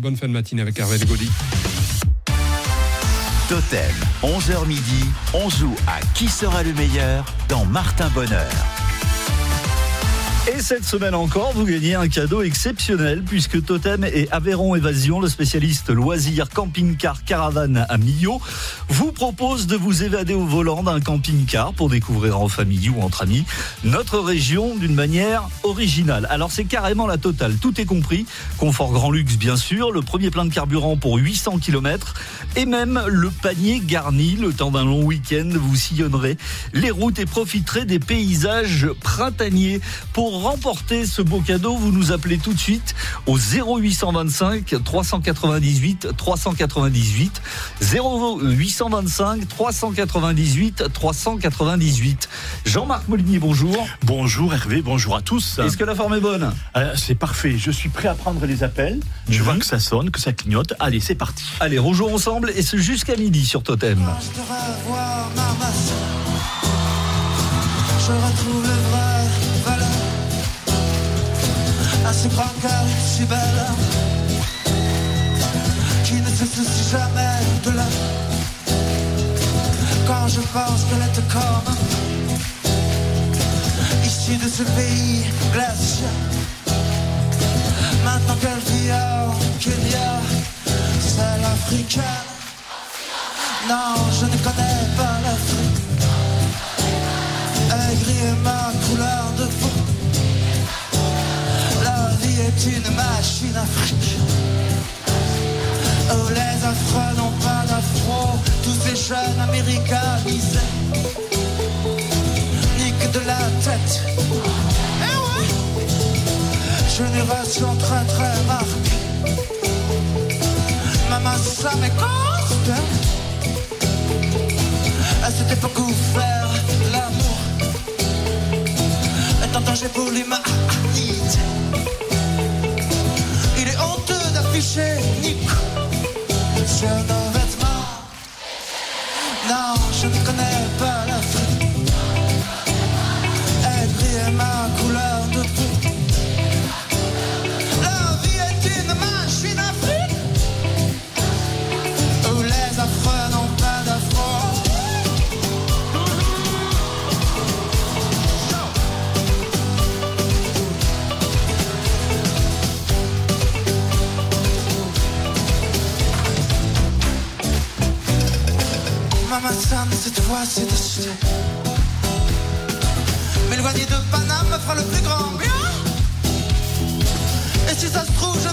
Bonne fin de matinée avec Hervé Gaudy. Totem, 11h midi, on joue à qui sera le meilleur dans Martin Bonheur. Et cette semaine encore, vous gagnez un cadeau exceptionnel puisque Totem et Aveyron Évasion, le spécialiste loisirs camping-car caravane à Millau, vous propose de vous évader au volant d'un camping-car pour découvrir en famille ou entre amis notre région d'une manière originale. Alors c'est carrément la totale, tout est compris. Confort grand luxe bien sûr, le premier plein de carburant pour 800 km et même le panier garni. Le temps d'un long week-end, vous sillonnerez les routes et profiterez des paysages printaniers. Pour remporter ce beau cadeau, vous nous appelez tout de suite au 0825 398 398 0825 398 398. Jean-Marc Molinier, bonjour. Bonjour Hervé, bonjour à tous. Est-ce que la forme est bonne? Euh, C'est parfait, je suis prêt à prendre les appels. Je Mhm. vois que ça sonne, que ça clignote. Allez, c'est parti. Allez, on joue ensemble et c'est jusqu'à midi sur Totem. Je retrouve le vrai À ce grand cœur si belle. Qui ne se soucie jamais de la. Quand je pense qu'elle est comme. Issue de ce pays glacial. Maintenant qu'elle vit au Kenya. C'est l'africaine. Non, je ne connais pas l'Afrique. Aigri est ma est une machine afrique. Oh, les affreux n'ont pas d'afro. Tous ces jeunes américanisés. Nique de la tête. Eh ouais. Génération très très marquée. Maman, ça m'écoste. À cette époque où faire l'amour est en danger pour l'humanité. C'est décidé. M'éloigner de Paname me fera le plus grand bien. Et si ça se trouve, je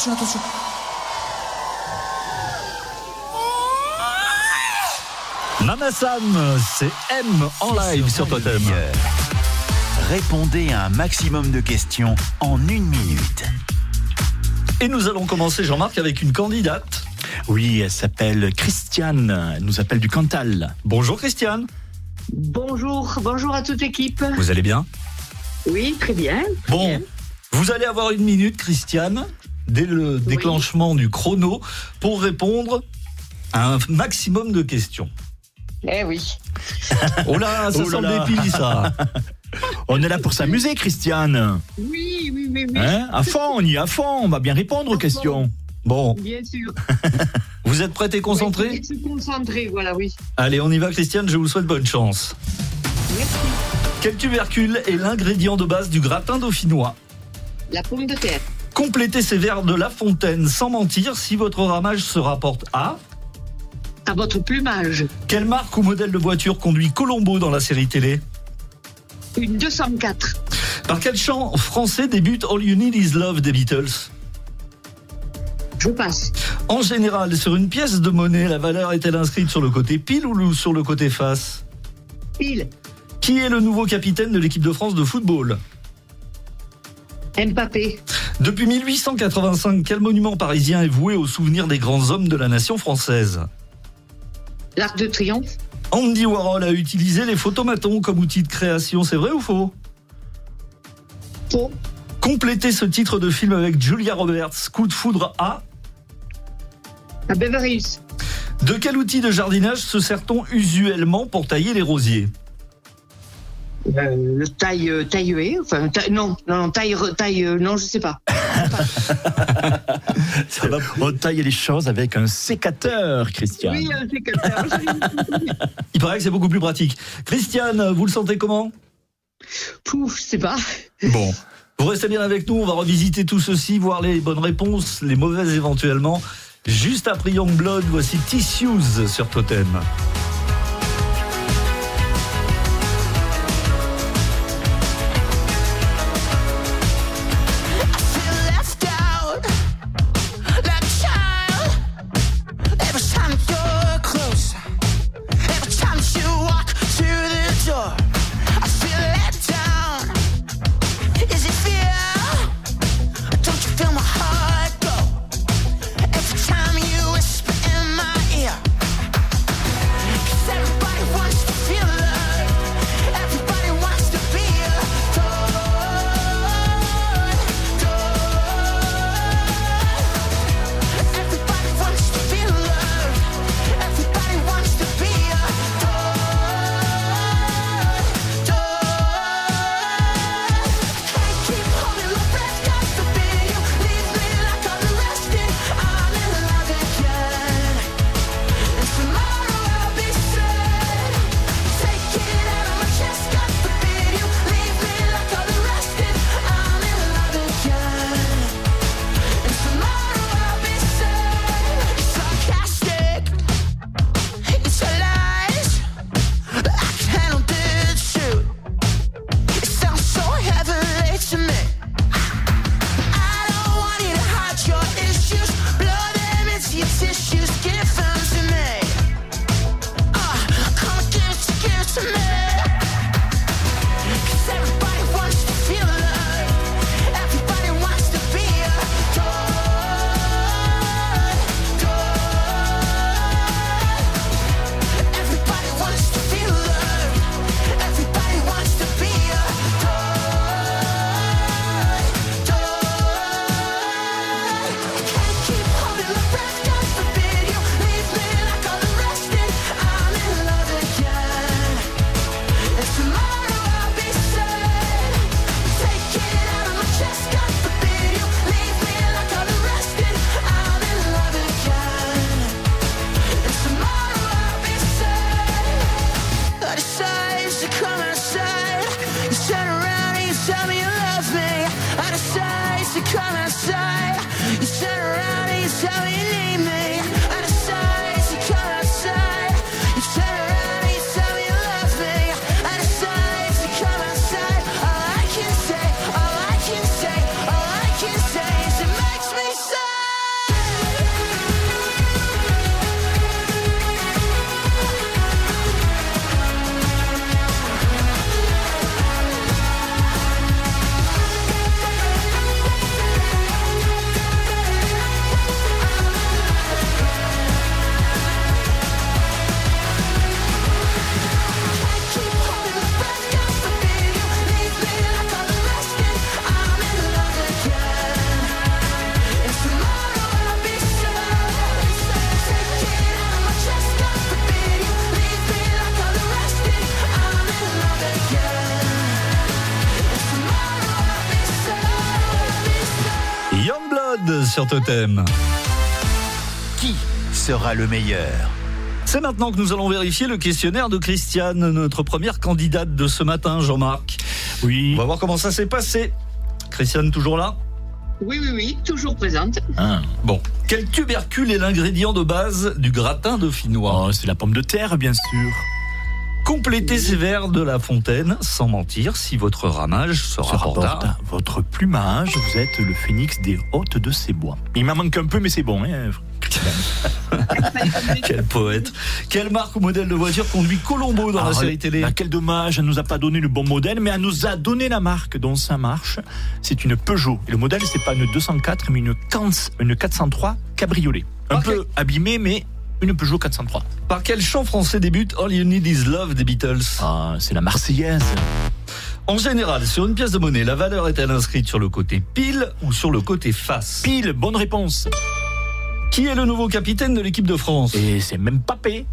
Attention, attention. Mama Sam, c'est M en live sur Totem. Répondez à un maximum de questions en une minute. Et nous allons commencer, Jean-Marc, avec une candidate. Oui, elle s'appelle Christiane. Elle nous appelle du Cantal. Bonjour Christiane. Bonjour, bonjour à toute l'équipe. Vous allez bien? Oui, très bien. très Bon, bien. vous allez avoir une minute, Christiane, dès le déclenchement du chrono, pour répondre à un maximum de questions. Eh oui. Oh là, ça Oh là sent là. le dépi, ça. On est là pour s'amuser, Christiane. Oui, oui, oui, oui. Hein à fond, on y est à fond. On va bien répondre aux questions. Bon, Bien sûr. vous êtes prête et concentrée Oui, se concentrer, voilà, oui. Allez, on y va, Christiane, je vous souhaite bonne chance. Merci. Quel tubercule est l'ingrédient de base du gratin dauphinois? La pomme de terre. Complétez ces vers de La Fontaine sans mentir si votre ramage se rapporte à À votre plumage. quelle marque ou modèle de voiture conduit Colombo dans la série télé Une 204. Par quel chant français débute All You Need Is Love des Beatles Je passe. En général, sur une pièce de monnaie, la valeur est-elle inscrite sur le côté pile ou sur le côté face Pile. Qui est le nouveau capitaine de l'équipe de France de football Mbappé. Depuis 1885, quel monument parisien est voué au souvenir des grands hommes de la nation française? L'Arc de Triomphe. Andy Warhol a utilisé les photomatons comme outil de création, c'est vrai ou faux? Faux. Complétez ce titre de film avec Julia Roberts, Coup de foudre à À Beverly Hills. De quel outil de jardinage se sert-on usuellement pour tailler les rosiers? Euh, le taille, euh, taille enfin, taille- non, non, taille, taille, euh, non, je sais pas. Ça va On taille les choses avec un sécateur, Christiane. Oui, un sécateur. Il paraît que c'est beaucoup plus pratique. Christiane, vous le sentez comment? Pouf, je sais pas. Bon. Vous restez bien avec nous, on va revisiter tout ceci, voir les bonnes réponses, les mauvaises éventuellement. Juste après Youngblood, voici Tissues sur Totem. Totem. Qui sera le meilleur? C'est maintenant que nous allons vérifier le questionnaire de Christiane, notre première candidate de ce matin, Jean-Marc. Oui. On va voir comment ça s'est passé. Christiane, toujours là? Oui, oui, oui, toujours présente. Ah. Bon. Quel tubercule est l'ingrédient de base du gratin de finois? Oh, c'est la pomme de terre, bien sûr. Complétez ces vers de La Fontaine, sans mentir, si votre ramage se Se rapporte rapporte à... à votre plumage, vous êtes le phénix des hôtes de ces bois. Il m'en manque un peu, mais c'est bon. Hein Quel poète Quelle marque ou modèle de voiture conduit Colombo dans la Alors, série télé ah, Quel dommage, elle nous a pas donné le bon modèle, mais elle nous a donné la marque dont ça marche. C'est une Peugeot. Et le modèle, c'est pas une 204, mais une, 400 une 403 cabriolet. Un peu abîmé, mais une Peugeot 403. Par quel chant français débute All You Need Is Love des Beatles? Ah, c'est la Marseillaise. En général, sur une pièce de monnaie, la valeur est-elle inscrite sur le côté pile ou sur le côté face? Pile, bonne réponse. Qui est le nouveau capitaine de l'équipe de France? Et c'est même papé.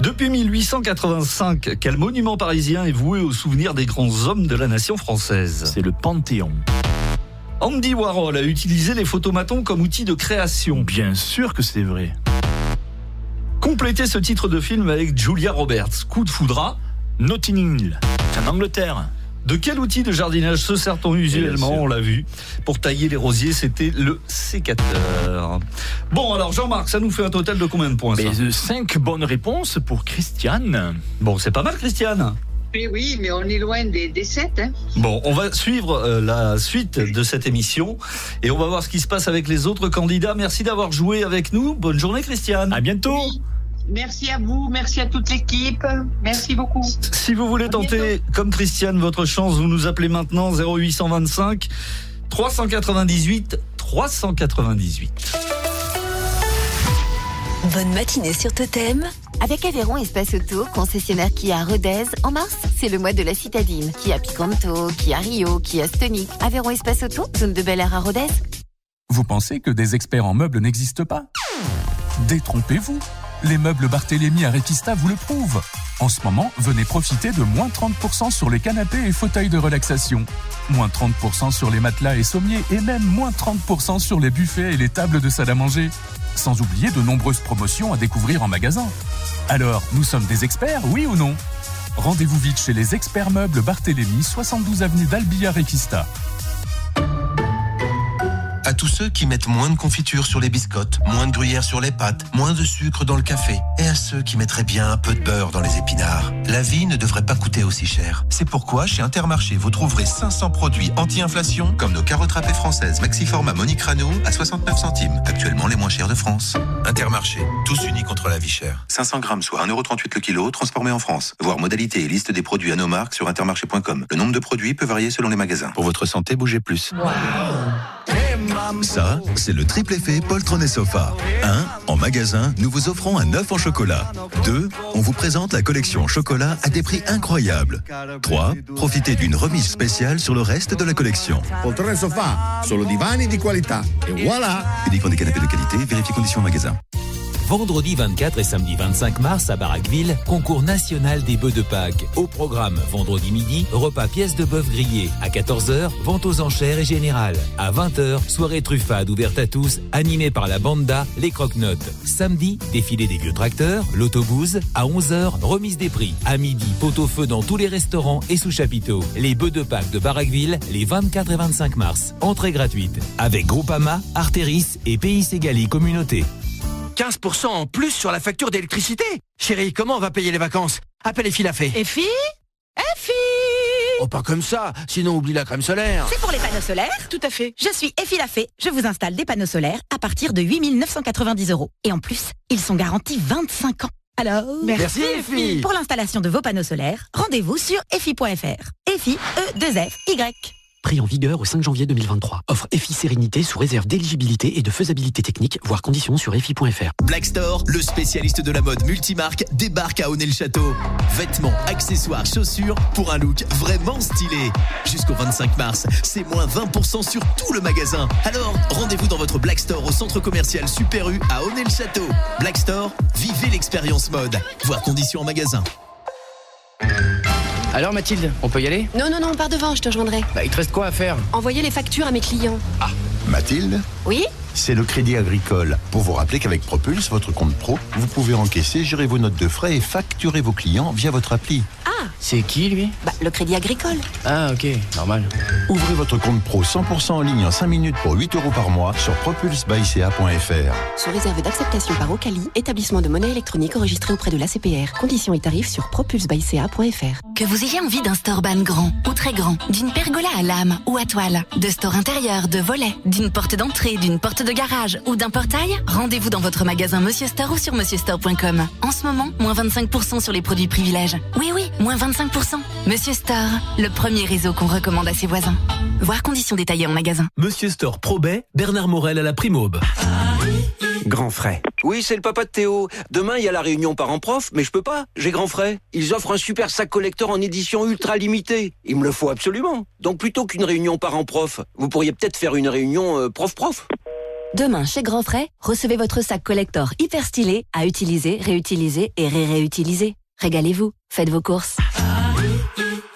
Depuis 1885, quel monument parisien est voué au souvenir des grands hommes de la nation française? C'est le Panthéon. Andy Warhol a utilisé les photomatons comme outil de création. Bien sûr que c'est vrai. Complétez ce titre de film avec Julia Roberts. Coup de foudra. Notting Hill, c'est en Angleterre. De quel outil de jardinage se sert-on usuellement. On l'a vu. Pour tailler les rosiers, c'était le sécateur. Bon, alors Jean-Marc, ça nous fait un total de combien de points ça Mais euh, cinq bonnes réponses pour Christiane. Bon, c'est pas mal, Christiane. Oui, oui, mais on est loin des, des 7. Hein. Bon, on va suivre euh, la suite de cette émission et on va voir ce qui se passe avec les autres candidats. Merci d'avoir joué avec nous. Bonne journée, Christiane. À bientôt. Merci à vous, merci à toute l'équipe. Merci beaucoup. Si vous voulez tenter, comme Christiane, votre chance, vous nous appelez maintenant 0825 398 398. Bonne matinée sur Totem. Avec Aveyron Espace Auto, concessionnaire Kia à Rodez, en mars, c'est le mois de la citadine. Kia Picanto, Kia Rio, Kia Stonic. Aveyron Espace Auto, zone de Bel Air à Rodez. Vous pensez que des experts en meubles n'existent pas? Détrompez-vous. Les meubles Barthélémy à Réquista vous le prouvent. En ce moment, venez profiter de moins 30% sur les canapés et fauteuils de relaxation. Moins 30% sur les matelas et sommiers et même moins 30% sur les buffets et les tables de salle à manger. Sans oublier de nombreuses promotions à découvrir en magasin. Alors, nous sommes des experts, oui ou non? Rendez-vous vite chez les experts meubles Barthélémy, 72 avenue d'Albi à Réquista. À tous ceux qui mettent moins de confiture sur les biscottes, moins de gruyère sur les pâtes, moins de sucre dans le café, et à ceux qui mettraient bien un peu de beurre dans les épinards. La vie ne devrait pas coûter aussi cher. C'est pourquoi chez Intermarché, vous trouverez 500 produits anti-inflation, comme nos carottes râpées françaises Maxiforma Monique Rano à 69 centimes, actuellement les moins chers de France. Intermarché, tous unis contre la vie chère. 500 grammes, soit 1,38€ le kilo, transformé en France. Voir modalité et liste des produits à nos marques sur intermarché.com. Le nombre de produits peut varier selon les magasins. Pour votre santé, bougez plus. Ça, c'est le triple effet poltron et sofa. 1. En magasin, nous vous offrons un œuf en chocolat. 2. On vous présente la collection chocolat à des prix incroyables. 3. Profitez d'une remise spéciale sur le reste de la collection. Poltrone e sofà, solo divani di qualità. E voilà Uniquement des canapés de qualité, vérifiez conditions magasin. Vendredi 24 et samedi 25 mars à Barraqueville, concours national des bœufs de Pâques. Au programme, vendredi midi, repas pièces de bœuf grillées. À 14h, vente aux enchères et générale. À 20h, soirée truffade ouverte à tous, animée par la banda Les Croque-Notes. Samedi, défilé des vieux tracteurs, l'autobus. À 11h, remise des prix. À midi, pot-au-feu dans tous les restaurants et sous chapiteaux. Les bœufs de Pâques de Barraqueville, les 24 et 25 mars. Entrée gratuite. Avec Groupama, Arteris et Pays Ségali Communauté. 15% en plus sur la facture d'électricité. Chérie, comment on va payer les vacances? Appelle Effie Lafay. Effie Effie Oh, pas comme ça, sinon oublie la crème solaire. C'est pour les panneaux solaires? Tout à fait. Je suis Effie Lafay. Je vous installe des panneaux solaires à partir de 8 990 euros. Et en plus, ils sont garantis 25 ans. Alors? Merci, Effie. Pour l'installation de vos panneaux solaires, rendez-vous sur effi.fr. Effi, E-2-F-Y. Prix en vigueur au 5 janvier 2023. Offre EFI Sérénité sous réserve d'éligibilité et de faisabilité technique, voire conditions sur EFI.fr. Black Store, le spécialiste de la mode multimarque, débarque à Honnay-le-Château. Vêtements, accessoires, chaussures pour un look vraiment stylé. Jusqu'au 25 mars, c'est moins 20% sur tout le magasin. Alors, rendez-vous dans votre Black Store au centre commercial Super U à Honnay-le-Château. Black Store, vivez l'expérience mode. Voir conditions en magasin. Alors Mathilde, on peut y aller? Non, non, non, par devant, je te rejoindrai. Bah il te reste quoi à faire? Envoyer les factures à mes clients. Ah, Mathilde? Oui? C'est le Crédit Agricole. Pour vous rappeler qu'avec Propulse, votre compte pro, vous pouvez encaisser, gérer vos notes de frais et facturer vos clients via votre appli. Ah C'est qui lui? Bah, le crédit agricole. Ah ok, normal. Ouvrez votre compte pro 100% en ligne en 5 minutes pour 8 euros par mois sur propulsebyca.fr. Sous réserve d'acceptation par Ocali, établissement de monnaie électronique enregistré auprès de l'ACPR. Conditions et tarifs sur propulsebyca.fr. Que vous ayez envie d'un store ban grand ou très grand, d'une pergola à lame ou à toile, de store intérieur, de volets, d'une porte d'entrée, d'une porte de garage ou d'un portail, rendez-vous dans votre magasin Monsieur Store ou sur monsieurstore.com. En ce moment, moins 25% sur les produits privilèges. Oui, oui, moins 25%. Monsieur Store, le premier réseau qu'on recommande à ses voisins. Voir conditions détaillées en magasin. Monsieur Store Probet, Bernard Morel à la Primaube. Grand frais. Oui, c'est le papa de Théo. Demain, il y a la réunion parents-prof, mais je peux pas. J'ai grand frais. Ils offrent un super sac collector en édition ultra limitée. Il me le faut absolument. Donc plutôt qu'une réunion parents-prof, vous pourriez peut-être faire une réunion euh, prof-prof. Demain, chez Grand Frais, recevez votre sac collector hyper stylé à utiliser, réutiliser et ré-réutiliser. Régalez-vous, faites vos courses.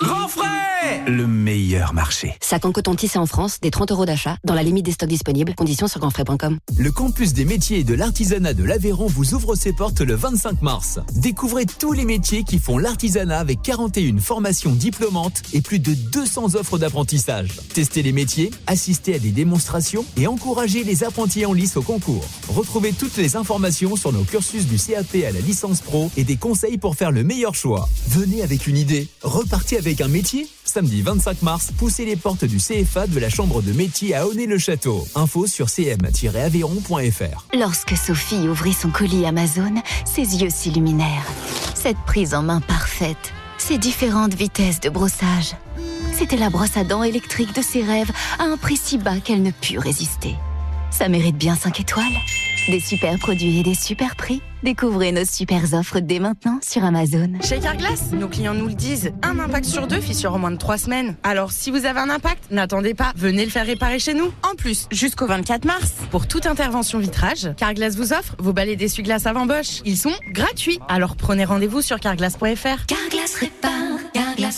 Grand frais Le meilleur marché. Sac en coton tissé en France, des 30 euros d'achat, dans la limite des stocks disponibles. Conditions sur grandfrais.com. Le campus des métiers et de l'artisanat de l'Aveyron vous ouvre ses portes le 25 mars. Découvrez tous les métiers qui font l'artisanat avec 41 formations diplômantes et plus de 200 offres d'apprentissage. Testez les métiers, assistez à des démonstrations et encouragez les apprentis en lice au concours. Retrouvez toutes les informations sur nos cursus du CAP à la licence pro et des conseils pour faire le meilleur choix. Venez avec une idée, repartez avec un métier. Samedi 25 mars, poussez les portes du CFA de la Chambre de métier à Aulnay-le-Château. Info sur cm-aveyron.fr. Lorsque Sophie ouvrit son colis Amazon, ses yeux s'illuminèrent. Cette prise en main parfaite, ces différentes vitesses de brossage. C'était la brosse à dents électrique de ses rêves à un prix si bas qu'elle ne put résister. Ça mérite bien 5 étoiles. Des super produits et des super prix. Découvrez nos super offres dès maintenant sur Amazon. Chez Carglass, nos clients nous le disent, un impact sur deux fissure en moins de trois semaines. Alors si vous avez un impact, n'attendez pas, venez le faire réparer chez nous. En plus, jusqu'au 24 mars, pour toute intervention vitrage, Carglass vous offre vos balais d'essuie-glace avant Bosch. Ils sont gratuits. Alors prenez rendez-vous sur carglass.fr. Carglass répare,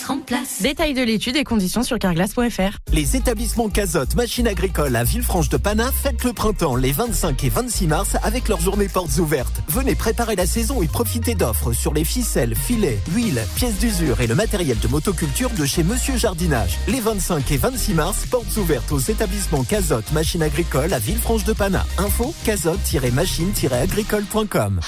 Remplace. Détail de l'étude et conditions sur carglass.fr. Les établissements Cazotte Machine Agricole à Villefranche de Pana fêtent le printemps les 25 et 26 mars avec leurs journées portes ouvertes. Venez préparer la saison et profiter d'offres sur les ficelles, filets, huiles, pièces d'usure et le matériel de motoculture de chez Monsieur Jardinage. Les 25 et 26 mars, portes ouvertes aux établissements Cazotte Machine Agricole à Villefranche de Pana. Info cazotte-machine-agricole.com.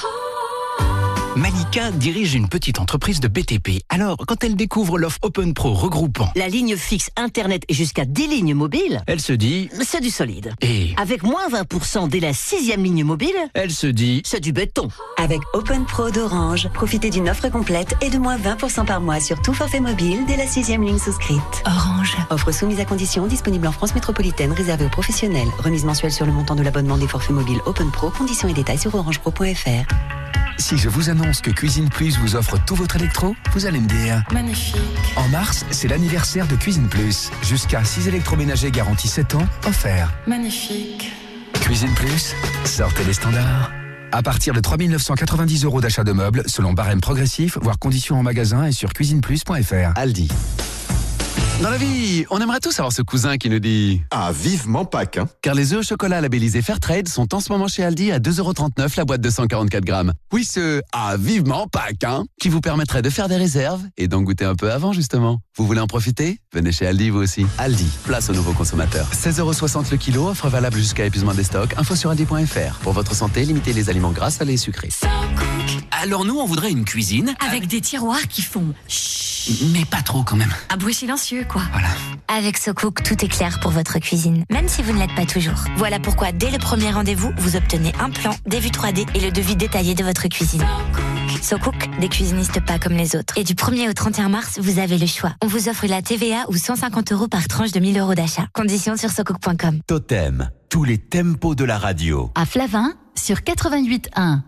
Malika dirige une petite entreprise de BTP. Alors, quand elle découvre l'offre Open Pro regroupant, La ligne fixe Internet et jusqu'à 10 lignes mobiles, elle se dit, c'est du solide. et Avec moins 20% dès la sixième ligne mobile, elle se dit, c'est du béton. Avec Open Pro d'Orange, profitez d'une offre complète et de moins 20% par mois sur tout forfait mobile dès la sixième ligne souscrite. Orange. Offre soumise à condition, disponible en France métropolitaine, réservée aux professionnels. Remise mensuelle sur le montant de l'abonnement des forfaits mobiles Open Pro. Conditions et détails sur orangepro.fr. Si je vous annonce que Cuisine Plus vous offre tout votre électro, vous allez me dire Magnifique. En mars, c'est l'anniversaire de Cuisine Plus. Jusqu'à 6 électroménagers garantis 7 ans, offerts. Magnifique. Cuisine Plus, sortez les standards. À partir de 3 990 euros d'achat de meubles, selon barème progressif, voire conditions en magasin et sur cuisineplus.fr. Aldi. Dans la vie, on aimerait tous avoir ce cousin qui nous dit Ah, vivement Pâques, hein Car les œufs au chocolat labellisés Fairtrade sont en ce moment chez Aldi à 2,39€ la boîte de 144 grammes. Oui, ce Ah, vivement Pâques, hein Qui vous permettrait de faire des réserves et d'en goûter un peu avant, justement. Vous voulez en profiter? Venez chez Aldi, vous aussi. Aldi, place aux nouveaux consommateurs. 16,60€ le kilo, offre valable jusqu'à épuisement des stocks. Info sur aldi.fr. Pour votre santé, limitez les aliments gras, salés et sucrés. alors nous, on voudrait une cuisine. Avec des tiroirs qui font Mais pas trop quand même. un bruit silencieux, quoi. Avec SoCook, tout est clair pour votre cuisine, même si vous ne l'êtes pas toujours. Voilà pourquoi, dès le premier rendez-vous, vous obtenez un plan, des vues 3D et le devis détaillé de votre cuisine. SoCook, des cuisinistes pas comme les autres. Et du 1er au 31 mars, vous avez le choix. On vous offre la TVA ou 150 euros par tranche de 1000 euros d'achat. Conditions sur socook.com. Totem, tous les tempos de la radio. À Flavin, sur 88.1.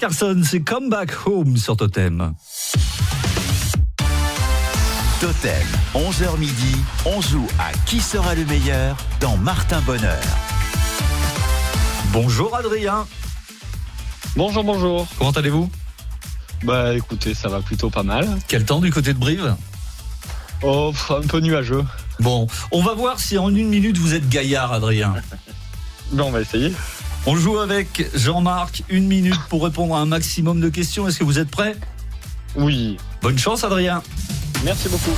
Carson, c'est Come Back Home sur Totem. Totem, 11h midi, on joue à Qui sera le meilleur dans Martin Bonheur. Bonjour Adrien. Bonjour, bonjour. Comment allez-vous? Bah écoutez, ça va plutôt pas mal. Quel temps du côté de Brive? Oh, pff, un peu nuageux. Bon, on va voir si en une minute vous êtes gaillard, Adrien. Ben, on va essayer. On joue avec Jean-Marc, une minute pour répondre à un maximum de questions. Est-ce que vous êtes prêts? Oui. Bonne chance, Adrien. Merci beaucoup.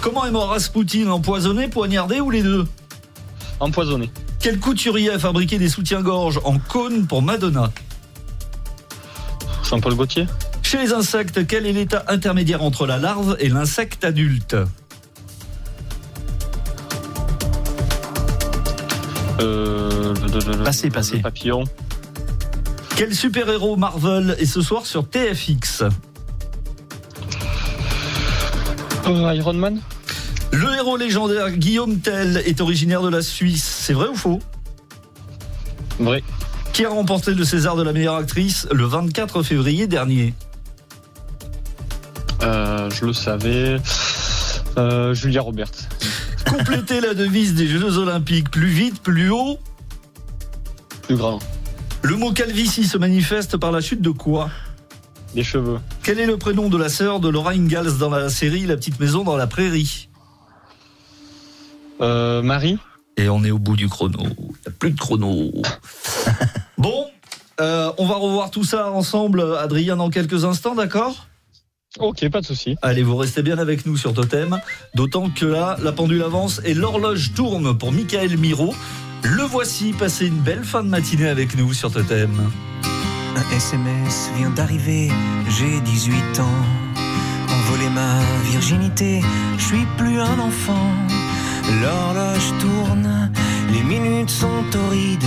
Comment est mort Rasputin? Empoisonné, poignardé ou les deux? Empoisonné. Quel couturier a fabriqué des soutiens-gorge en cône pour Madonna? Jean-Paul Gaultier. Chez les insectes, quel est l'état intermédiaire entre la larve et l'insecte adulte? Euh... Passez, passez. Papillon. Quel super-héros Marvel est ce soir sur TFX Euh, Iron Man. Le héros légendaire Guillaume Tell est originaire de la Suisse. C'est vrai ou faux Vrai. Qui a remporté le César de la meilleure actrice le 24 février dernier Euh, je le savais. Euh, Julia Roberts. Complétez la devise des Jeux Olympiques. Plus vite, plus haut Plus grand. Le mot calvitie se manifeste par la chute de quoi? Des cheveux. Quel est le prénom de la sœur de Laura Ingalls dans la série La petite maison dans la prairie? Euh, Marie. Et on est au bout du chrono. Il n'y a plus de chrono. bon, euh, on va revoir tout ça ensemble, Adrien, dans quelques instants, d'accord? Ok, pas de souci. Allez, vous restez bien avec nous sur Totem. D'autant que là, la pendule avance et l'horloge tourne pour Michael Miro. Le voici, passez une belle fin de matinée avec nous sur Totem. Un SMS vient d'arriver, j'ai 18 ans. Envolé ma virginité, je suis plus un enfant. L'horloge tourne, les minutes sont torrides.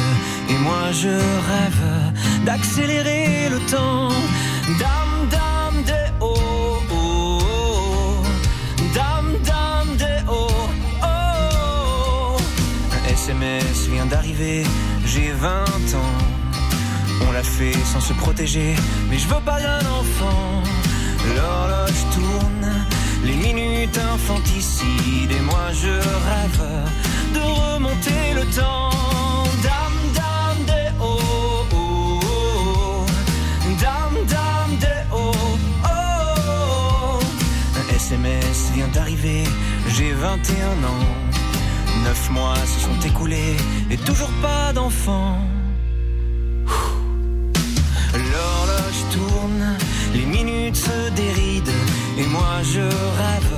Et moi je rêve d'accélérer le temps. Un SMS vient d'arriver, j'ai 20 ans. On l'a fait sans se protéger, mais je veux pas d'un enfant. L'horloge tourne, les minutes infanticides, et moi je rêve de remonter le temps. Dame, dame, des oh. Dame, dame, des. Un SMS vient d'arriver, j'ai 21 ans. Neuf mois se sont écoulés, et toujours pas d'enfant. L'horloge tourne, les minutes se dérident, et moi je rêve.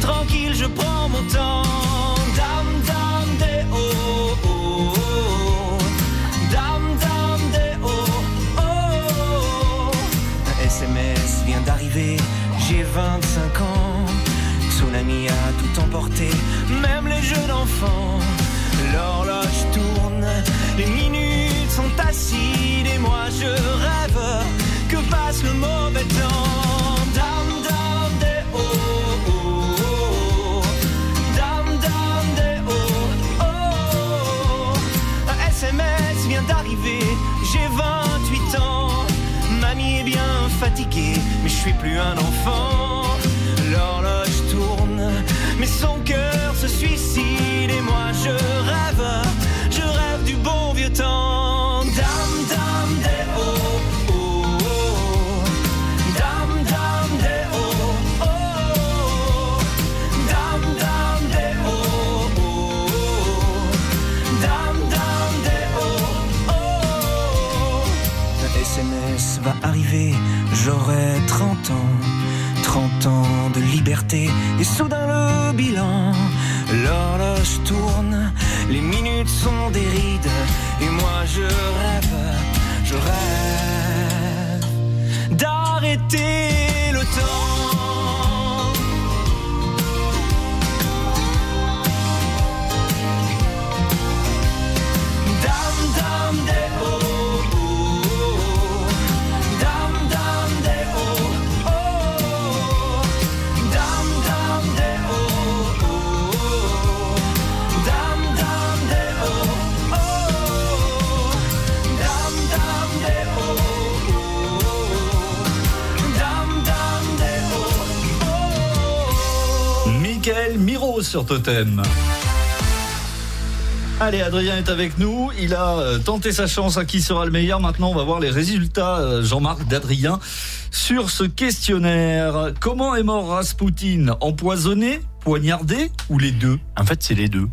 Tranquille, je prends mon temps. Dame, dame, des oh, oh, oh. Dame, dame, des oh, oh. Un SMS vient d'arriver, j'ai 25 ans. Tsunami a tout emporté, même les jeux d'enfants. L'horloge tourne, les minutes sont acides et moi je rêve que passe le mauvais temps. Dame, dame, des oh, oh, oh. Des oh, oh. Un SMS vient d'arriver, j'ai 28 ans. Mamie est bien fatiguée, mais je suis plus un enfant. Son cœur et soudain le bilan. L'horloge tourne, les minutes sont des rides. Et moi je rêve, je rêve d'arrêter sur Totem. Allez, Adrien est avec nous. Il a euh, tenté sa chance à qui sera le meilleur. Maintenant, on va voir les résultats, euh, Jean-Marc, d'Adrien, sur ce questionnaire. Comment est mort Rasputin Empoisonné Poignardé Ou les deux En fait, c'est les deux.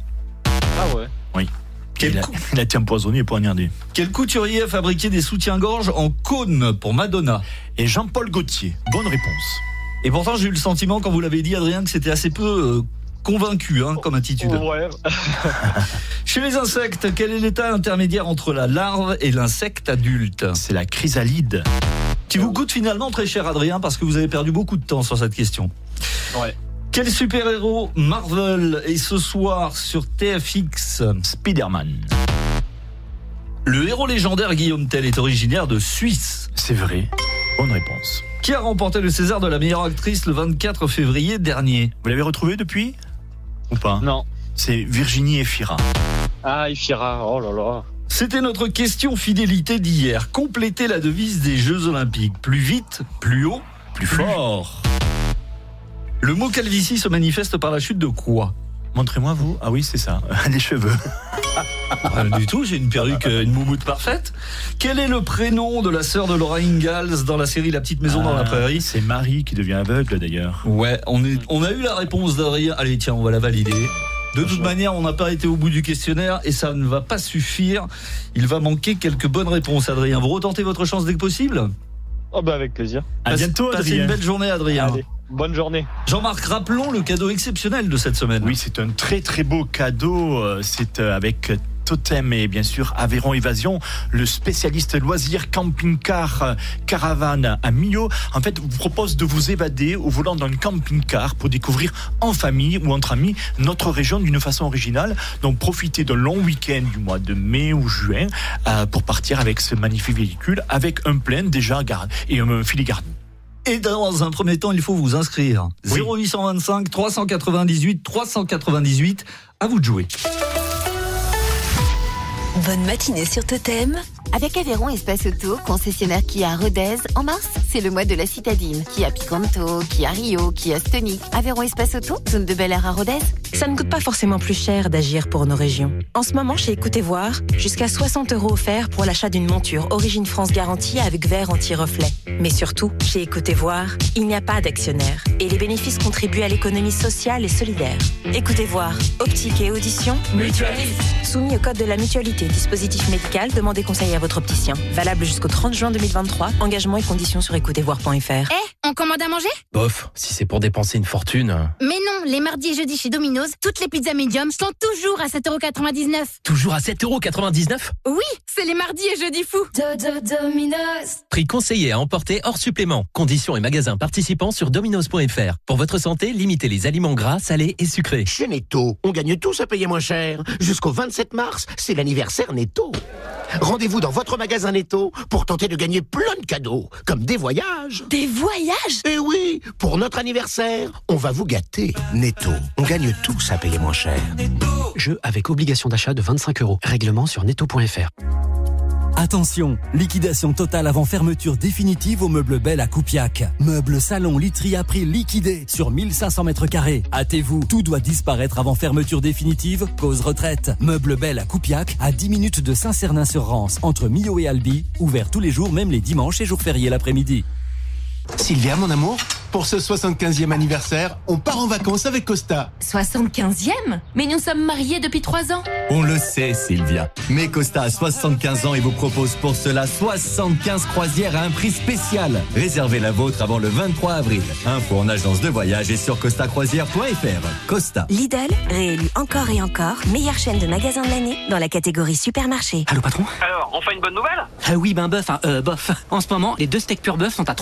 Ah ouais Oui. Quel il, a, coup- il a été empoisonné et poignardé. Quel couturier a fabriqué des soutiens-gorge en cône pour Madonna Et Jean-Paul Gaultier. Bonne réponse. Et pourtant, j'ai eu le sentiment, quand vous l'avez dit, Adrien, que c'était assez peu euh, convaincu hein, comme attitude. Ouais. Chez les insectes, quel est l'état intermédiaire entre la larve et l'insecte adulte? C'est la chrysalide. Qui vous coûte finalement très cher, Adrien, parce que vous avez perdu beaucoup de temps sur cette question. Ouais. Quel super-héros Marvel est ce soir sur TFX Spider-Man. Le héros légendaire Guillaume Tell est originaire de Suisse. C'est vrai. Bonne réponse. Qui a remporté le César de la meilleure actrice le 24 février dernier? Vous l'avez retrouvé depuis? Ou pas? Non. C'est Virginie Efira. Ah, Ifira, oh là là. C'était notre question fidélité d'hier. Complétez la devise des Jeux Olympiques. Plus vite, plus haut, plus fort. Le mot calvitie se manifeste par la chute de quoi? Montrez-moi vous. Ah oui, c'est ça. Les cheveux. Rien du tout, j'ai une perruque, euh, une moumoute parfaite. Quel est le prénom de la sœur de Laura Ingalls dans la série La petite maison dans la Ah, prairie C'est Marie qui devient aveugle d'ailleurs. Ouais, on, est, on a eu la réponse d'Adrien. Allez, tiens, on va la valider. De toute manière, on n'a pas été au bout du questionnaire et ça ne va pas suffire. Il va manquer quelques bonnes réponses, Adrien. Vous retentez votre chance dès que possible? Oh bah avec plaisir. À Passez- bientôt, Passez Adrien. une belle journée, Adrien. Allez, bonne journée. Jean-Marc, rappelons le cadeau exceptionnel de cette semaine. Oui, c'est un très très beau cadeau. Euh, C'est euh, avec Totem et bien sûr Aveyron Évasion, le spécialiste loisirs camping-car euh, caravane à Millau. En fait, vous propose de vous évader au volant d'un camping-car pour découvrir en famille ou entre amis notre région d'une façon originale. Donc profitez d'un long week-end du mois de mai ou juin euh, pour partir avec ce magnifique véhicule avec un plein déjà garde et un filet garni. Et dans un premier temps, il faut vous inscrire. Oui. 0825 398 398. À vous de jouer. Bonne matinée sur Totem. Avec Aveyron Espace Auto, concessionnaire Kia Rodez, en mars, c'est le mois de la citadine. Kia Picanto, Kia Rio, Kia Stonic. Aveyron Espace Auto, zone de Bel Air à Rodez. Ça ne coûte pas forcément plus cher d'agir pour nos régions. En ce moment, chez Écoutez Voir, jusqu'à 60 euros offerts pour l'achat d'une monture Origine France garantie avec verre anti-reflet. Mais surtout, chez Écoutez Voir, il n'y a pas d'actionnaire et les bénéfices contribuent à l'économie sociale et solidaire. Écoutez Voir, optique et audition, mutualise. Soumis au code de la mutualité, dispositif médical, demandez conseil à votre opticien. Valable jusqu'au 30 juin 2023. Engagement et conditions sur écoutezvoir.fr. Eh, on commande à manger? Bof, si c'est pour dépenser une fortune. Mais non, les mardis et jeudis chez Domino's, toutes les pizzas médium sont toujours à 7,99€. Toujours à 7,99€ Oui, c'est les mardis et jeudis fous. Domino's. Prix conseillé à emporter hors supplément. Conditions et magasins participants sur dominos.fr. Pour votre santé, limitez les aliments gras, salés et sucrés. Chez Netto, on gagne tous à payer moins cher. Jusqu'au 27 mars, c'est l'anniversaire Netto. Rendez-vous dans votre magasin Netto pour tenter de gagner plein de cadeaux, comme des voyages. Des voyages? Eh oui, pour notre anniversaire, on va vous gâter. Netto, on gagne tous à payer moins cher. Jeu avec obligation d'achat de 25 euros. Règlement sur netto.fr. Attention, liquidation totale avant fermeture définitive au meuble Belle à Coupiac. Meuble salon literie à prix liquidé sur 1500 mètres carrés. Hâtez-vous, tout doit disparaître avant fermeture définitive, cause retraite. Meuble Belle à Coupiac, à 10 minutes de Saint-Cernin-sur-Rance, entre Millau et Albi, ouvert tous les jours, même les dimanches et jours fériés l'après-midi. Sylvia, mon amour, pour ce 75e anniversaire, on part en vacances avec Costa. 75e Mais nous sommes mariés depuis 3 ans. On le sait, Sylvia. Mais Costa a 75 ans et vous propose pour cela 75 croisières à un prix spécial. Réservez la vôtre avant le 23 avril. Info en agence de voyage et sur costacroisière.fr. Costa. Lidl, réélu encore et encore, meilleure chaîne de magasins de l'année dans la catégorie supermarché. Allô patron? Alors, enfin une bonne nouvelle? Ah oui, ben bœuf, hein, euh, bof. En ce moment, les deux steaks pur bœuf sont à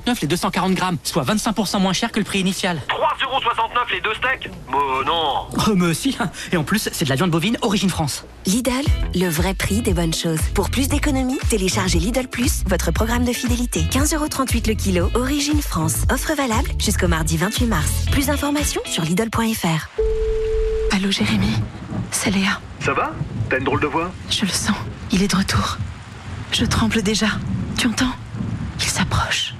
3,69€ les 240 grammes, soit 25% moins cher que le prix initial. 3,69€ les deux steaks? Bon, non Oh, mais si hein. Et en plus, c'est de la viande bovine origine France. Lidl, le vrai prix des bonnes choses. Pour plus d'économies, téléchargez Lidl Plus, votre programme de fidélité. 15,38€ le kilo, origine France. Offre valable jusqu'au mardi 28 mars. Plus d'informations sur Lidl.fr. Allô Jérémy, c'est Léa. Ça va? T'as une drôle de voix? Je le sens, il est de retour. Je tremble déjà. Tu entends? Il s'approche.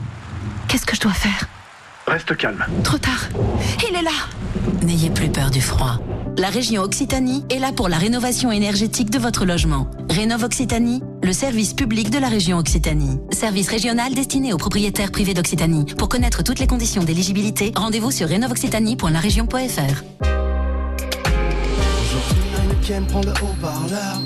Qu'est-ce que je dois faire Reste calme. Trop tard. Il est là. N'ayez plus peur du froid. La région Occitanie est là pour la rénovation énergétique de votre logement. Rénove Occitanie, le service public de la région Occitanie. Service régional destiné aux propriétaires privés d'Occitanie. Pour connaître toutes les conditions d'éligibilité, rendez-vous sur rénoveoccitanie.larégion.fr. Heineken prend le haut-parleur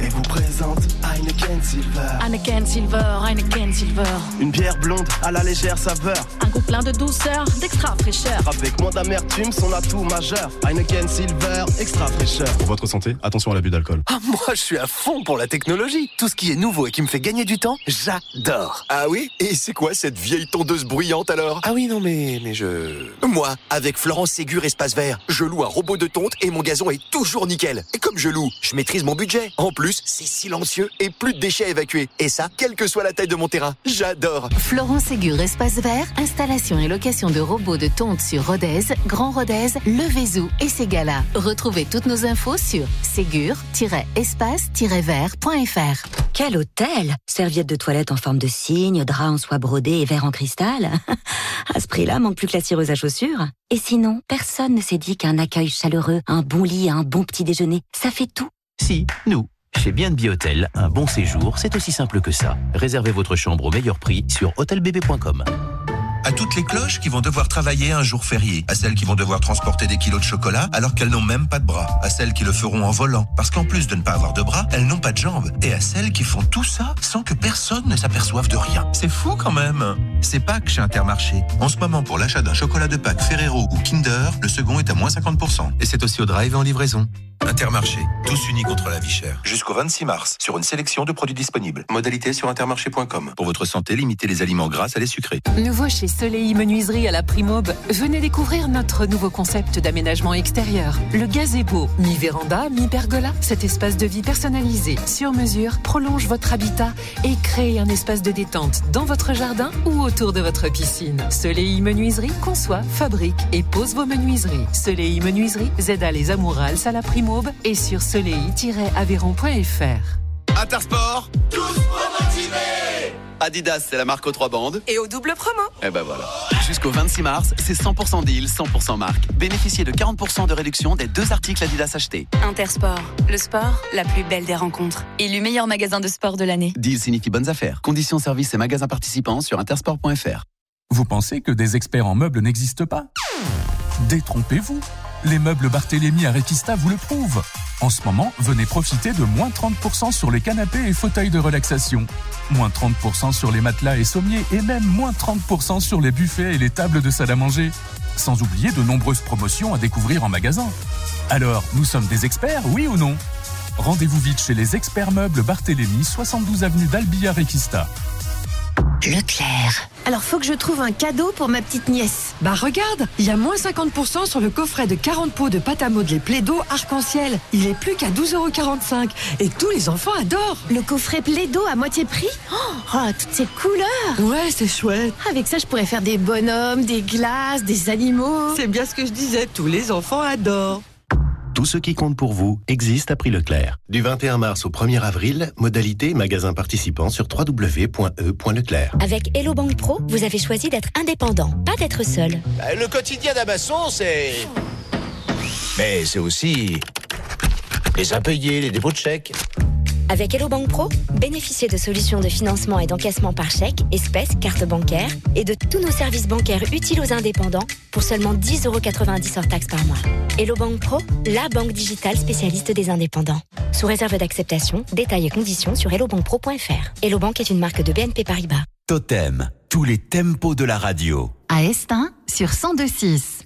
et vous présente Heineken Silver. Heineken Silver, Heineken Silver. Une bière blonde à la légère saveur, Un goût plein de douceur, d'extra fraîcheur. avec moins d'amertume, son atout majeur. Heineken Silver, extra fraîcheur. Pour votre santé, attention à l'abus d'alcool. Ah, moi, je suis à fond pour la technologie. Tout ce qui est nouveau et qui me fait gagner du temps, j'adore. Ah oui? Et c'est quoi cette vieille tondeuse bruyante alors? Ah oui, non, mais, mais je... Moi, avec Florence Ségur Espace Vert, je loue un robot de tonte et mon gazon est toujours nickel. Et comme je loue, je maîtrise mon budget. En plus, c'est silencieux et plus de déchets à évacuer. Et ça, quelle que soit la taille de mon terrain. J'adore. Florent Ségur Espace Vert, installation et location de robots de tonte sur Rodez, Grand Rodez, Le Vézou et Ségala. Retrouvez toutes nos infos sur ségur-espace-vert.fr. Quel hôtel Serviettes de toilette en forme de cygne, draps en soie brodée et verre en cristal. à ce prix-là, manque plus que la cireuse à chaussures. Et sinon, personne ne s'est dit qu'un accueil chaleureux, un bon lit, un bon petit déjeuner, ça fait tout. Si, nous. Chez B&B Hôtel, un bon séjour, c'est aussi simple que ça. Réservez votre chambre au meilleur prix sur hôtelbb.com. À toutes les cloches qui vont devoir travailler un jour férié. À celles qui vont devoir transporter des kilos de chocolat alors qu'elles n'ont même pas de bras. À celles qui le feront en volant. Parce qu'en plus de ne pas avoir de bras, elles n'ont pas de jambes. Et à celles qui font tout ça sans que personne ne s'aperçoive de rien. C'est fou quand même. C'est Pâques chez Intermarché. En ce moment, pour l'achat d'un chocolat de Pâques Ferrero ou Kinder, le second est à moins 50%. Et c'est aussi au drive et en livraison. Intermarché, tous unis contre la vie chère. Jusqu'au 26 mars, sur une sélection de produits disponibles. Modalité sur intermarché.com. Pour votre santé, limitez les aliments gras à les sucrés. Nouveau chez Soleil Menuiserie à la Primaube, venez découvrir notre nouveau concept d'aménagement extérieur. Le gazebo, mi-véranda, mi-pergola. Cet espace de vie personnalisé, sur mesure, prolonge votre habitat et crée un espace de détente dans votre jardin ou autour de votre piscine. Soleil Menuiserie conçoit, fabrique et pose vos menuiseries. Soleil Menuiserie, Zeda les Amourals à la Primaube et sur soleil-aveyron.fr. Intersport, tous motivés Adidas, c'est la marque aux trois bandes. Et au double promo. Et ben voilà. Jusqu'au 26 mars, c'est 100% deal, 100% marque. Bénéficiez de 40% de réduction des deux articles Adidas achetés. Intersport, le sport, la plus belle des rencontres. Élu meilleur magasin de sport de l'année. Deal signifie bonnes affaires. Conditions, services et magasins participants sur intersport.fr. Vous pensez que des experts en meubles n'existent pas? Détrompez-vous les meubles Barthélémy à Requista vous le prouvent. En ce moment, venez profiter de moins 30% sur les canapés et fauteuils de relaxation. Moins 30% sur les matelas et sommiers et même moins 30% sur les buffets et les tables de salle à manger. Sans oublier de nombreuses promotions à découvrir en magasin. Alors, nous sommes des experts, oui ou non? Rendez-vous vite chez les experts meubles Barthélémy, 72 avenue d'Albia Requista. Leclerc. Alors faut que je trouve un cadeau pour ma petite nièce. Bah regarde, il y a moins 50% sur le coffret de 40 pots de pâte à modeler Plaido arc-en-ciel. Il est plus qu'à 12,45€ et tous les enfants adorent. Le coffret Plaido à moitié prix? Oh, toutes ces couleurs Ouais, c'est chouette. Avec ça, je pourrais faire des bonhommes, des glaces, des animaux. C'est bien ce que je disais, tous les enfants adorent. Tout ce qui compte pour vous existe à prix Leclerc. Du 21 mars au 1er avril, modalité magasin participant sur www.e.leclerc. Avec Hello Bank Pro, vous avez choisi d'être indépendant, pas d'être seul. Bah, le quotidien d'Amazon, c'est... Mais c'est aussi les impayés, les dépôts de chèques. Avec Hello Bank Pro, bénéficiez de solutions de financement et d'encaissement par chèque, espèces, carte bancaire et de tous nos services bancaires utiles aux indépendants pour seulement 10,90€ hors taxes par mois. Hello Bank Pro, la banque digitale spécialiste des indépendants. Sous réserve d'acceptation, détails et conditions sur hellobankpro.fr. Hello Bank est une marque de BNP Paribas. Totem, tous les tempos de la radio. À Estin, sur 1026.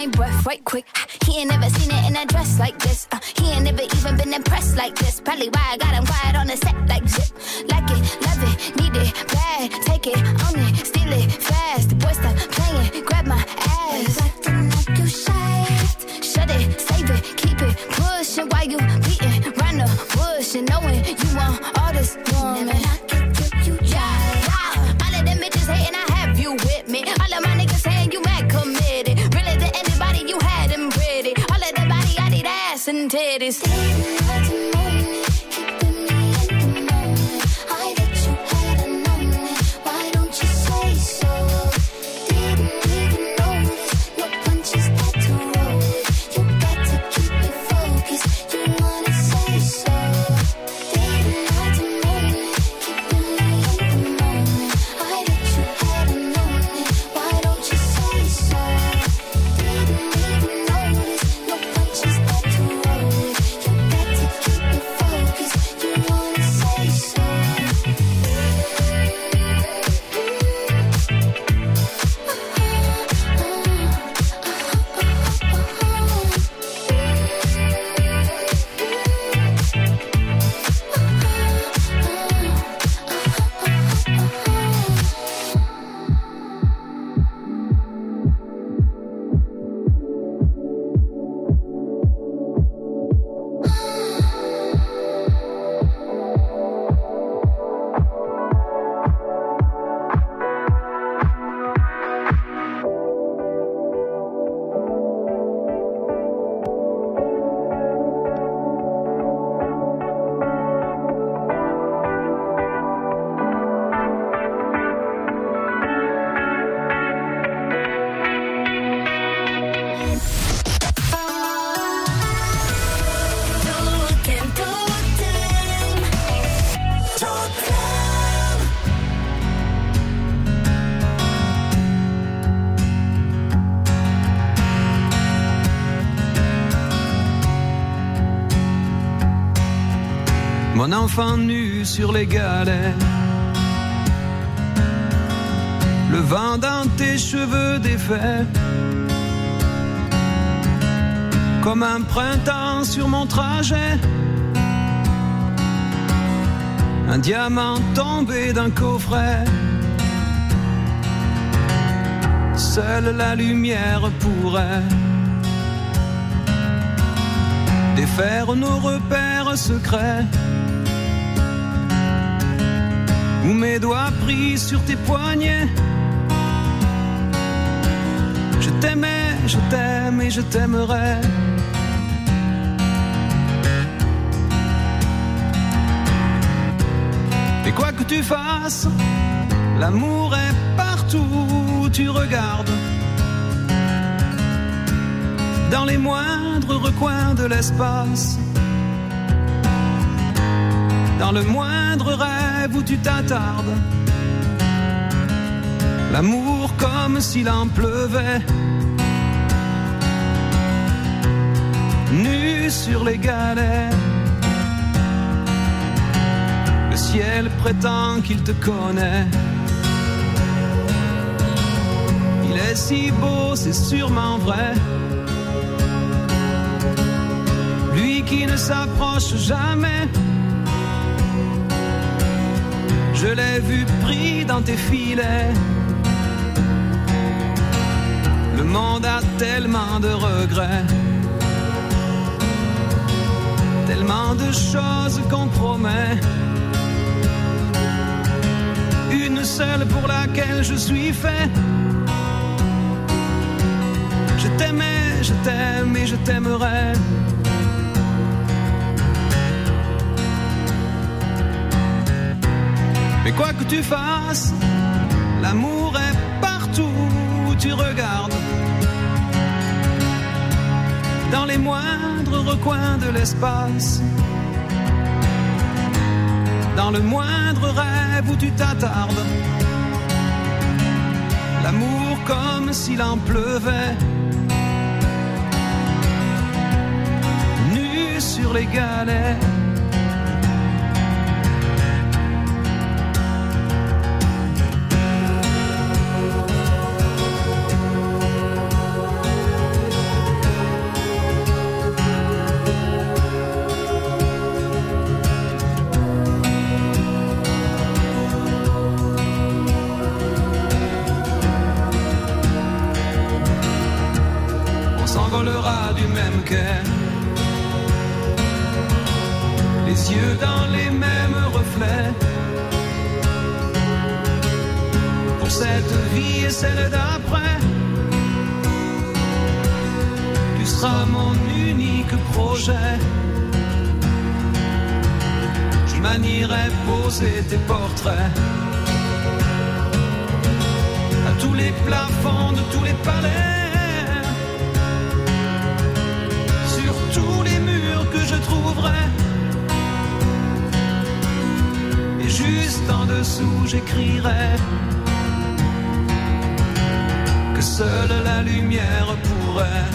my breath right quick. He ain't never seen it in a dress like this. Uh, he ain't never even been impressed like this. Probably why I got him quiet on the set like zip. Like it, love it, need it, bad. Take it, own it, steal it fast. The boy stop playing and Mon enfant nu sur les galets. Le vent dans tes cheveux défaits. Comme un printemps sur mon trajet. Un diamant tombé d'un coffret. Seule la lumière pourrait défaire nos repères secrets. Où mes doigts pris sur tes poignets. Je t'aimais, je t'aime et je t'aimerai. Et quoi que tu fasses, l'amour est partout où tu regardes. Dans les moindres recoins de l'espace. Dans le moindre rêve où tu t'attardes. L'amour comme s'il en pleuvait. Nu sur les galets. Le ciel prétend qu'il te connaît. Il est si beau, c'est sûrement vrai. Lui qui ne s'approche jamais. Je l'ai vu pris dans tes filets. Le monde a tellement de regrets. Tellement de choses qu'on promet. Une seule pour laquelle je suis fait. Je t'aimais, je t'aime et je t'aimerai. Mais quoi que tu fasses, l'amour est partout où tu regardes. Dans les moindres recoins de l'espace. Dans le moindre rêve où tu t'attardes. L'amour comme s'il en pleuvait. Nu sur les galets. s'envolera du même quai. Les yeux dans les mêmes reflets. Pour cette vie et celle d'après, tu seras mon unique projet. Je manierai poser tes portraits à tous les plafonds de tous les palais je trouverai. Et juste en dessous, j'écrirai que seule la lumière pourrait.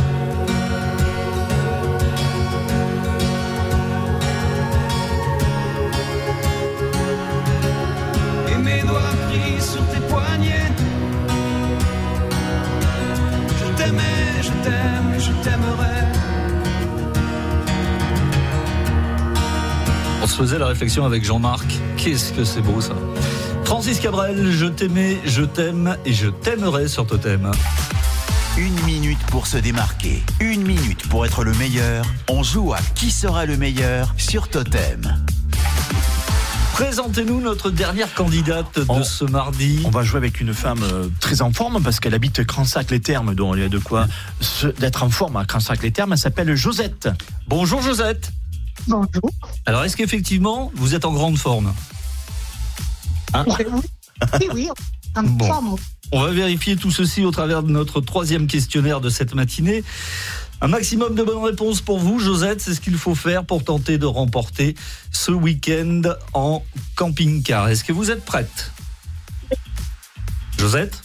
Et mes doigts pris sur tes poignets. Je t'aimais, je t'aime, je t'aimerai. On se faisait la réflexion avec Jean-Marc. Qu'est-ce que c'est beau ça. Francis Cabrel, je t'aimais, je t'aime et je t'aimerai sur Totem. Une minute pour se démarquer, une minute pour être le meilleur. On joue à qui sera le meilleur sur Totem. Présentez-nous notre dernière candidate de ce mardi. On va jouer avec une femme euh, très en forme parce qu'elle habite Cransac-les-Thermes, dont il y a de quoi d'être en forme à Cransac-les-Thermes. Elle s'appelle Josette. Bonjour Josette. Bonjour. Alors est-ce qu'effectivement vous êtes en grande forme Hein Oui, oui, en Bon. forme. On va vérifier tout ceci au travers de notre troisième questionnaire de cette matinée. Un maximum de bonnes réponses pour vous, Josette, c'est ce qu'il faut faire pour tenter de remporter ce week-end en camping-car. Est-ce que vous êtes prête? Josette?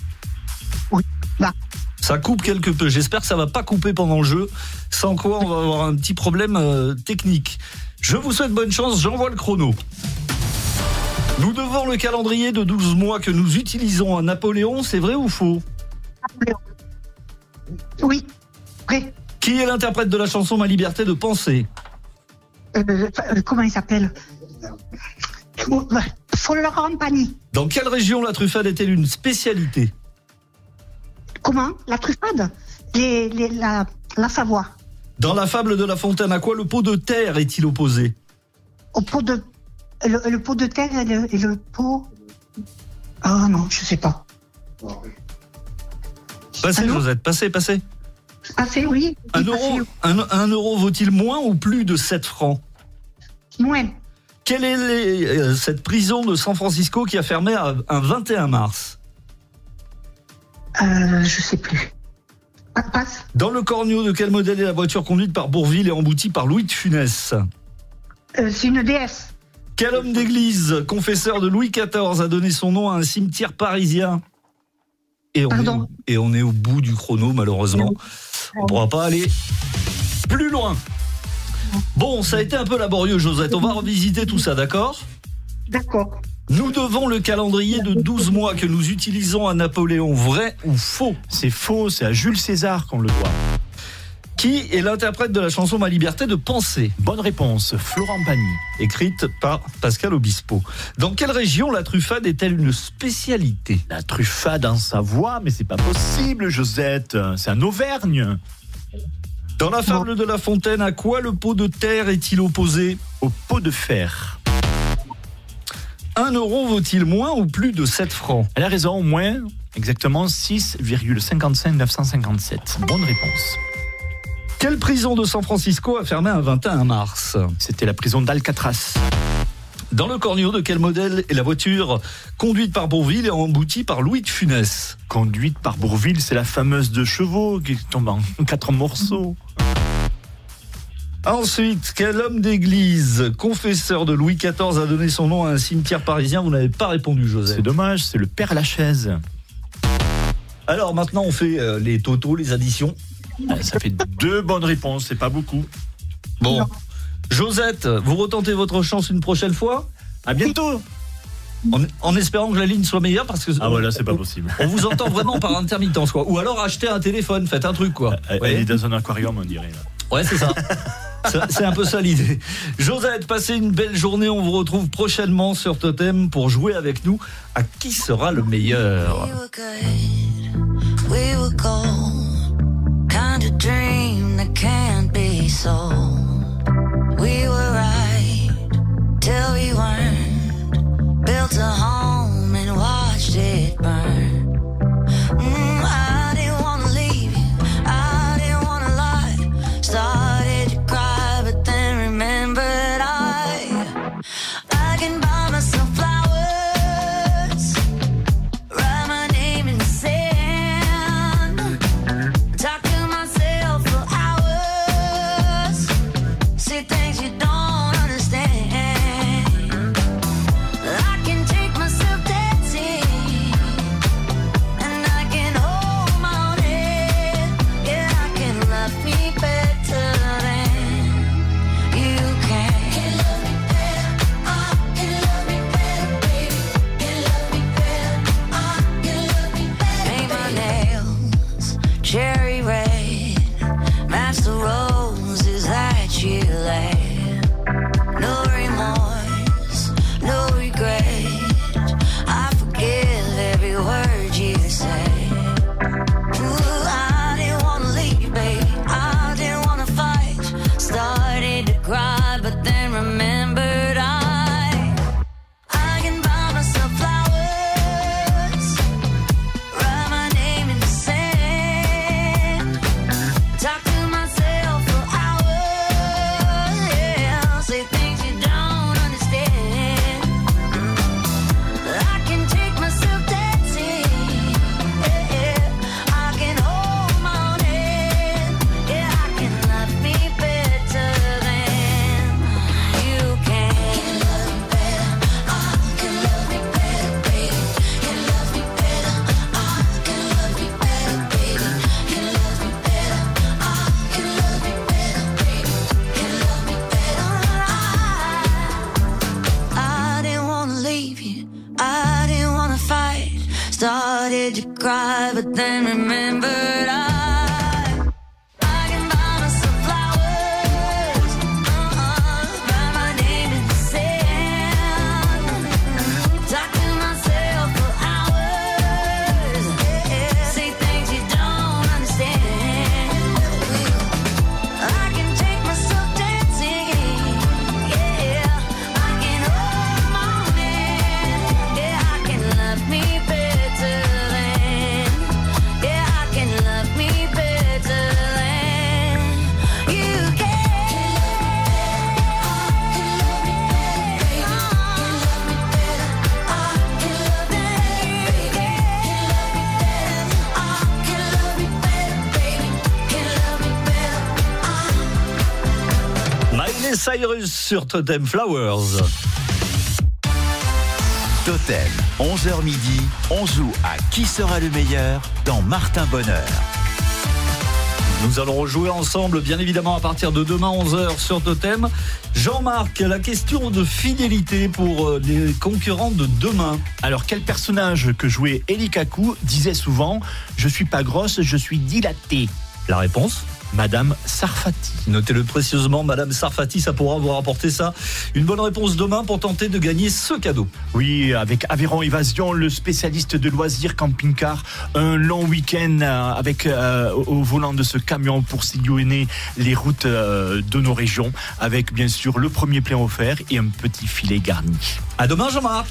Ça coupe quelque peu. J'espère que ça va pas couper pendant le jeu. Sans quoi, on va avoir un petit problème euh, technique. Je vous souhaite bonne chance. J'envoie le chrono. Nous devons le calendrier de 12 mois que nous utilisons à Napoléon. C'est vrai ou faux? Oui, vrai. Qui est l'interprète de la chanson Ma liberté de penser? Euh, euh, comment il s'appelle? Florent Pagny. Dans quelle région la truffade est-elle une spécialité? Comment La truffade les, les- la, la Savoie. Dans la fable de La Fontaine, à quoi le pot de terre est-il opposé? Au pot de, le, le pot de terre et le, et le pot. Ah non, je sais pas. Passez, Josette, passez, passez. Assez, oui. Un euro, un, un euro vaut-il moins ou plus de 7 francs? Moins. Quelle est les- euh, cette prison de San Francisco qui a fermé un 21 mars? Euh, je sais plus. Passe. Dans le corneau de quel modèle est la voiture conduite par Bourville et emboutie par Louis de Funès? Euh, c'est une déesse. Quel homme d'église, confesseur de Louis XIV, a donné son nom à un cimetière parisien? Et on, est au, et on est au bout du chrono, malheureusement. On ne pourra pas aller plus loin. Bon, ça a été un peu laborieux, Josette. On va revisiter tout ça, d'accord? D'accord. Nous devons le calendrier de 12 mois que nous utilisons à Napoléon. Vrai ou faux C'est faux, c'est à Jules César qu'on le doit. Qui est l'interprète de la chanson Ma liberté de penser? Bonne réponse, Florent Pagny. Écrite par Pascal Obispo. Dans quelle région la truffade est-elle une spécialité? La truffade en Savoie, mais c'est pas possible, Josette. C'est en Auvergne. Dans la fable de La Fontaine, à quoi le pot de terre est-il opposé? Au pot de fer. Un euro vaut-il moins ou plus de 7 francs? Elle a raison, au moins, exactement 6,55 957. Bonne réponse. Quelle prison de San Francisco a fermé un 21 mars? C'était la prison d'Alcatraz. Dans le corneau de quel modèle est la voiture conduite par Bourville et emboutie par Louis de Funès? Conduite par Bourville, c'est la fameuse de chevaux qui tombe en quatre morceaux. Ensuite, quel homme d'église, confesseur de Louis XIV, a donné son nom à un cimetière parisien? Vous n'avez pas répondu, Joseph. C'est dommage, c'est le Père Lachaise. Alors maintenant, on fait euh, les totaux, les additions. Ah, Ça fait deux bonnes réponses, c'est pas beaucoup. Bon. Josette, vous retentez votre chance une prochaine fois? À bientôt. En, en espérant que la ligne soit meilleure parce que Ah voilà, c'est pas possible. on vous entend vraiment par intermittence quoi. Ou alors achetez un téléphone, faites un truc quoi. Elle, Ouais. elle est dans un aquarium, on dirait. là. Ouais, c'est ça. C'est un peu ça l'idée. Josette, passez une belle journée. On vous retrouve prochainement sur Totem pour jouer avec nous à qui sera le meilleur. Started you cry, but then remembered I. Sur Totem Flowers. Totem, 11h midi, on joue à Qui sera le meilleur dans Martin Bonheur. Nous allons rejouer ensemble, bien évidemment, à partir de demain 11h sur Totem. Jean-Marc, la question de fidélité pour euh, les concurrents de demain. Alors, quel personnage que jouait Eli Kaku disait souvent Je suis pas grosse, je suis dilatée La réponse? Madame Sarfati. Notez-le précieusement, Madame Sarfati, ça pourra vous rapporter ça. Une bonne réponse demain pour tenter de gagner ce cadeau. Oui, avec Aveyron Évasion, le spécialiste de loisirs camping-car, un long week-end euh, avec euh, au volant de ce camion pour sillonner les routes euh, de nos régions, avec bien sûr le premier plein offert et un petit filet garni. À demain, Jean-Marc.